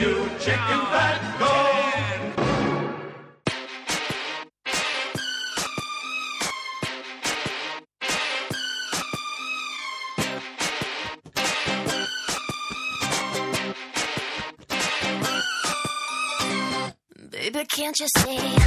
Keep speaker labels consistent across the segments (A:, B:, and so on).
A: you chicken fat, go!
B: Baby, can't you see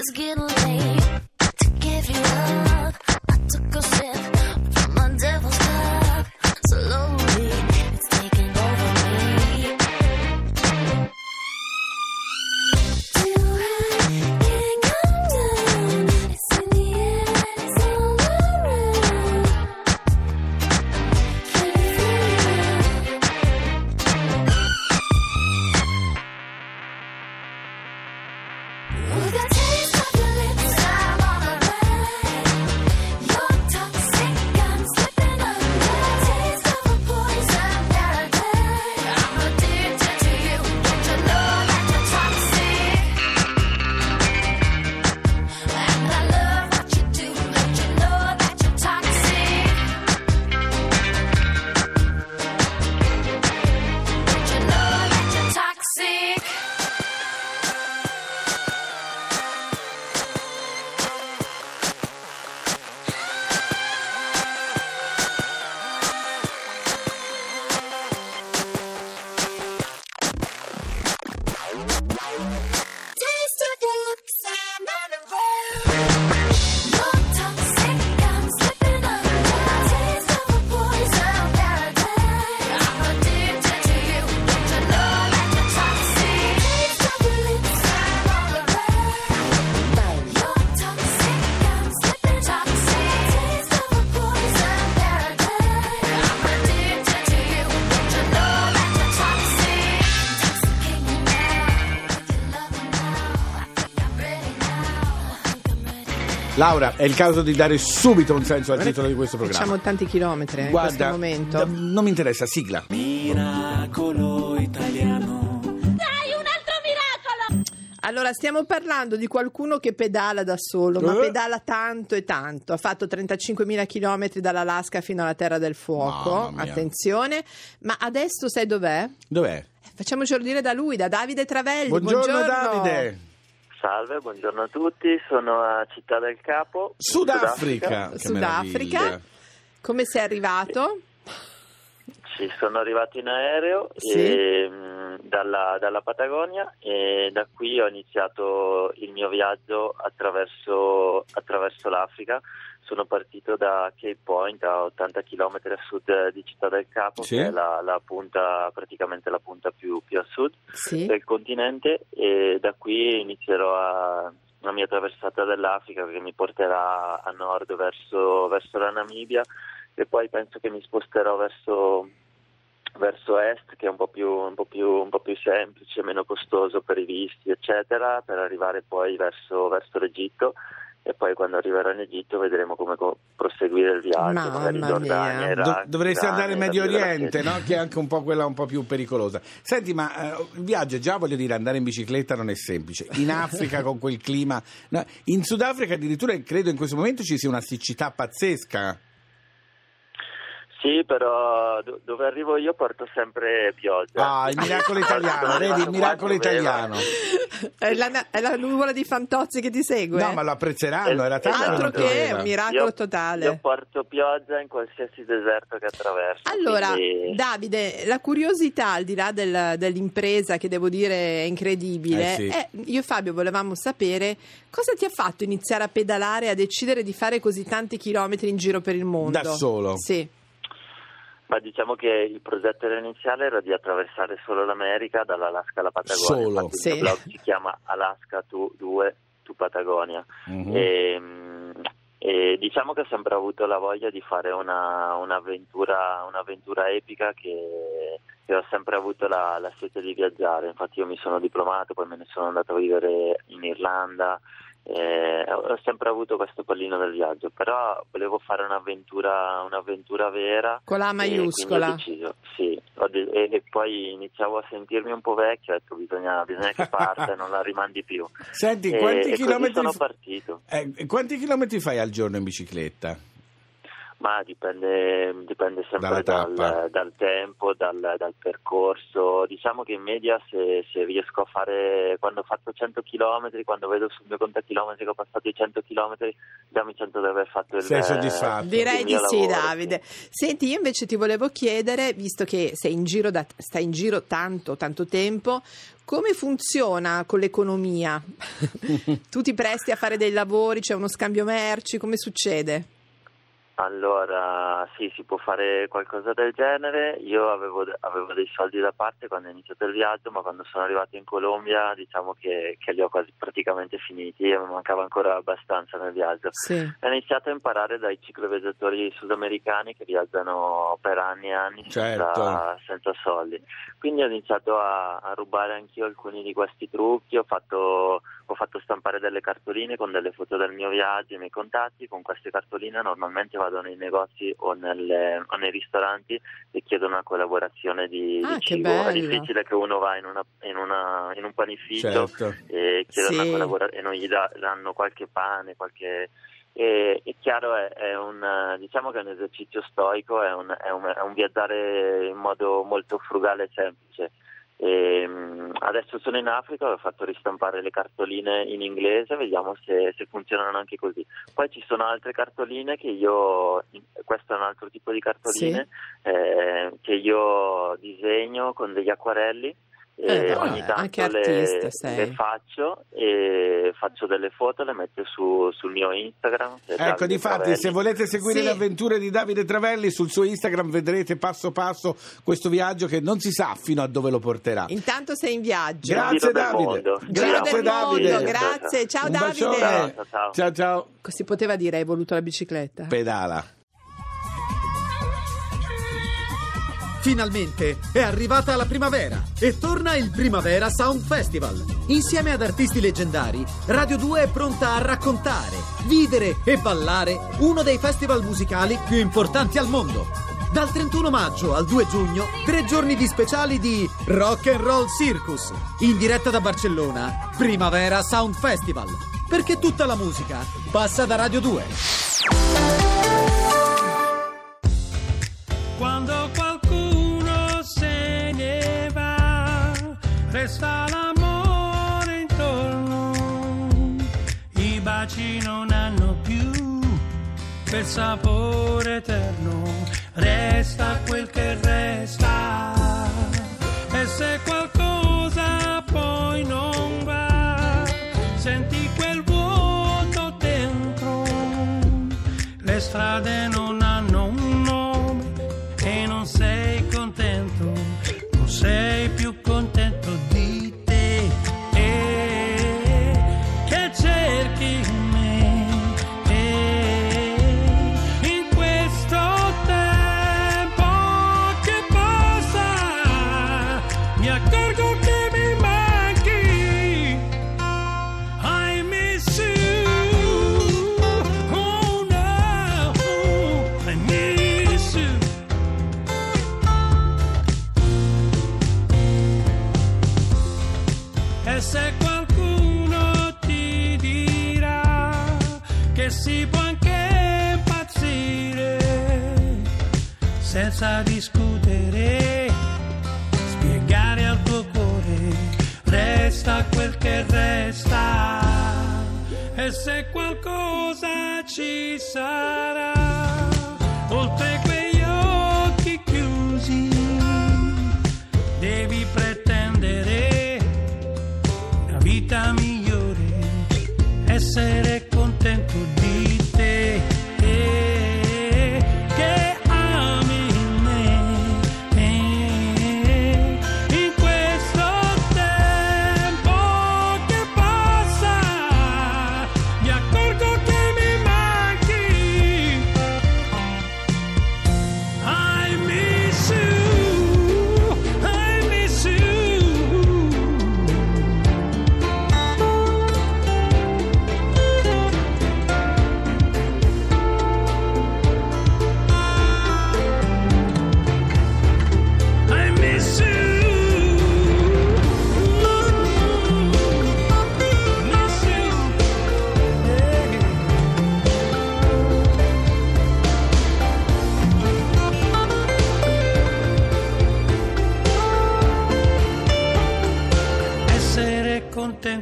B: It's getting late
C: Laura, è il caso di dare subito un senso al titolo di questo programma.
D: Facciamo tanti chilometri eh, in questo
C: Guarda,
D: momento.
C: d- non mi interessa, sigla.
E: Miracolo italiano.
D: Allora, stiamo parlando di qualcuno che pedala da solo, ma
C: Eh?
D: pedala tanto e tanto. Ha fatto 35.000 chilometri dall'Alaska fino alla Terra del Fuoco. Attenzione. Ma adesso sai dov'è?
C: Dov'è?
D: Eh, Facciamocelo dire da lui, da Davide Travelli.
C: Buongiorno, Davide.
F: Salve, buongiorno a tutti, sono a Città del Capo.
C: Sudafrica.
D: Sudafrica.
C: meraviglia.
D: Come sei arrivato?
F: Ci sono arrivato in aereo
D: Sì.
F: e, mh, dalla, dalla Patagonia e da qui ho iniziato il mio viaggio attraverso, attraverso l'Africa. Sono partito da Cape Point a 80 km a sud di Città del Capo,
C: Sì.
F: che è la, la punta, praticamente la punta più, più a sud
D: Sì.
F: del continente e da qui inizierò a, la mia traversata dell'Africa che mi porterà a nord verso, verso la Namibia e poi penso che mi sposterò verso, verso est che è un po, più, un, po più, un po' più semplice, meno costoso per i visti eccetera per arrivare poi verso, verso l'Egitto e poi quando arriverò in Egitto vedremo come co- proseguire il viaggio,
D: Mamma
F: magari Giordania,
D: mia.
F: Iraq,
C: Do- dovresti
F: Iran,
C: andare in Medio Oriente, no? che è anche un po' quella un po' più pericolosa. Senti, ma eh, il viaggio già voglio dire, andare in bicicletta non è semplice. In Africa con quel clima, no, in Sudafrica addirittura credo in questo momento ci sia una siccità pazzesca.
F: Sì, però do- dove arrivo io porto sempre pioggia.
C: Ah, il miracolo italiano, vedi, il miracolo italiano.
D: È la, è la nuvola di Fantozzi che ti segue?
C: No, ma lo apprezzeranno, era tanto
D: Altro che
C: pioveva.
D: un miracolo
F: Io-
D: totale.
F: Io porto pioggia in qualsiasi deserto che attraverso.
D: Allora,
F: quindi-
D: Davide, la curiosità al di là del- dell'impresa che devo dire è incredibile,
C: Eh sì.
D: è- io e Fabio volevamo sapere cosa ti ha fatto iniziare a pedalare e a decidere di fare così tanti chilometri in giro per il mondo.
C: Da solo?
D: Sì.
F: Ma diciamo che il progetto iniziale era di attraversare solo l'America, dall'Alaska alla Patagonia.
C: Solo?
F: Infatti
D: Sì.
F: Il mio blog si chiama Alaska 2 to Patagonia.
C: Mhm.
F: E, mm, e diciamo che ho sempre avuto la voglia di fare una, un'avventura, un'avventura epica che, che ho sempre avuto la, la sete di viaggiare. Infatti io mi sono diplomato, poi me ne sono andato a vivere in Irlanda. Eh, ho sempre avuto questo pallino del viaggio, però volevo fare un'avventura, un'avventura vera.
D: Con la maiuscola.
F: ho deciso, sì, Ho de- e, e poi iniziavo a sentirmi un po' vecchio, ho detto bisogna, bisogna che parta e non la rimandi più.
C: Senti,
F: E-
C: quanti chilometri
F: partito.
C: Eh, quanti chilometri fai al giorno in bicicletta?
F: Ma dipende, dipende sempre dal, dal tempo, dal, dal percorso. Diciamo che in media se, se riesco a fare, quando ho fatto 100 km, quando vedo sul mio conto chilometri che ho passato i 100 km, già mi sento di aver fatto il
C: Sei soddisfatto?
D: Direi di sì,
F: lavoro,
D: Davide. Senti, io invece ti volevo chiedere, visto che sei in giro da- stai in giro tanto, tanto tempo, come funziona con l'economia? tu ti presti a fare dei lavori, c'è uno scambio merci, come succede?
F: Allora, sì, si può fare qualcosa del genere. Io avevo, avevo dei soldi da parte quando ho iniziato il viaggio, ma quando sono arrivato in Colombia diciamo che, che li ho quasi praticamente finiti e mi mancava ancora abbastanza nel viaggio.
D: Sì.
F: Ho iniziato a imparare dai cicloviaggiatori sudamericani che viaggiano per anni e anni senza,
C: Certo.
F: senza soldi. Quindi ho iniziato a, a rubare anch'io alcuni di questi trucchi, ho fatto, ho fatto stampare delle cartoline con delle foto del mio viaggio, i miei contatti, con queste cartoline normalmente vado nei negozi o, nelle- o nei ristoranti e chiedo una collaborazione di,
D: Ah,
F: di
D: che
F: cibo. È difficile che uno va in, una- in una- in un panificio
C: Certo.
F: e chiedono
D: Sì.
F: e non gli da- danno qualche pane, qualche... E, è chiaro, è, è un, diciamo che è un esercizio stoico, è un, è un- è un viaggiare in modo molto frugale e semplice. E, mm, adesso sono in Africa, ho fatto ristampare le cartoline in inglese, vediamo se, se funzionano anche così. Poi ci sono altre cartoline che io, questo è un altro tipo di cartoline, eh, che io disegno con degli acquarelli. E
D: Eh,
F: ogni tanto
D: anche
F: le, le faccio e faccio delle foto, le metto su- sul mio Instagram.
C: Ecco, difatti,
F: Travelli.
C: se volete seguire
D: Sì.
C: le avventure di Davide Travelli sul suo Instagram vedrete passo passo questo viaggio che non si sa fino a dove lo porterà.
D: Intanto sei in viaggio.
C: Grazie Davide. Grazie
D: del
C: Davide.
D: mondo, grazie. Ciao
C: Un
D: Davide.
F: ciao. ciao
C: ciao.
D: Si poteva dire hai voluto la bicicletta?
C: Pedala.
G: Finalmente è arrivata la primavera e torna il Primavera Sound Festival. Insieme ad artisti leggendari, Radio 2 è pronta a raccontare, vivere e ballare uno dei festival musicali più importanti al mondo. Dal 31 maggio al 2 giugno, tre giorni di speciali di Rock and Roll Circus, in diretta da Barcellona, Primavera Sound Festival. Perché tutta la musica passa da Radio 2.
E: Quando qualcuno quel sapore eterno, resta quel che resta. E se qualcosa poi non va, senti quel vuoto dentro. Le strade non E se qualcuno ti dirà che si può anche impazzire senza discutere, spiegare al tuo cuore, resta quel che resta. E se qualcosa ci sarà, oltre quegli ser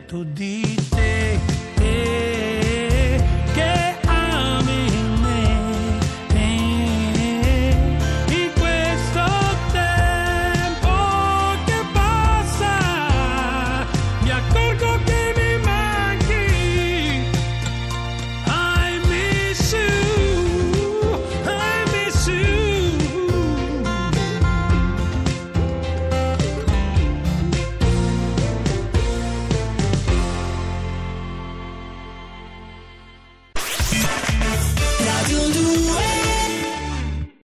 E: to thee.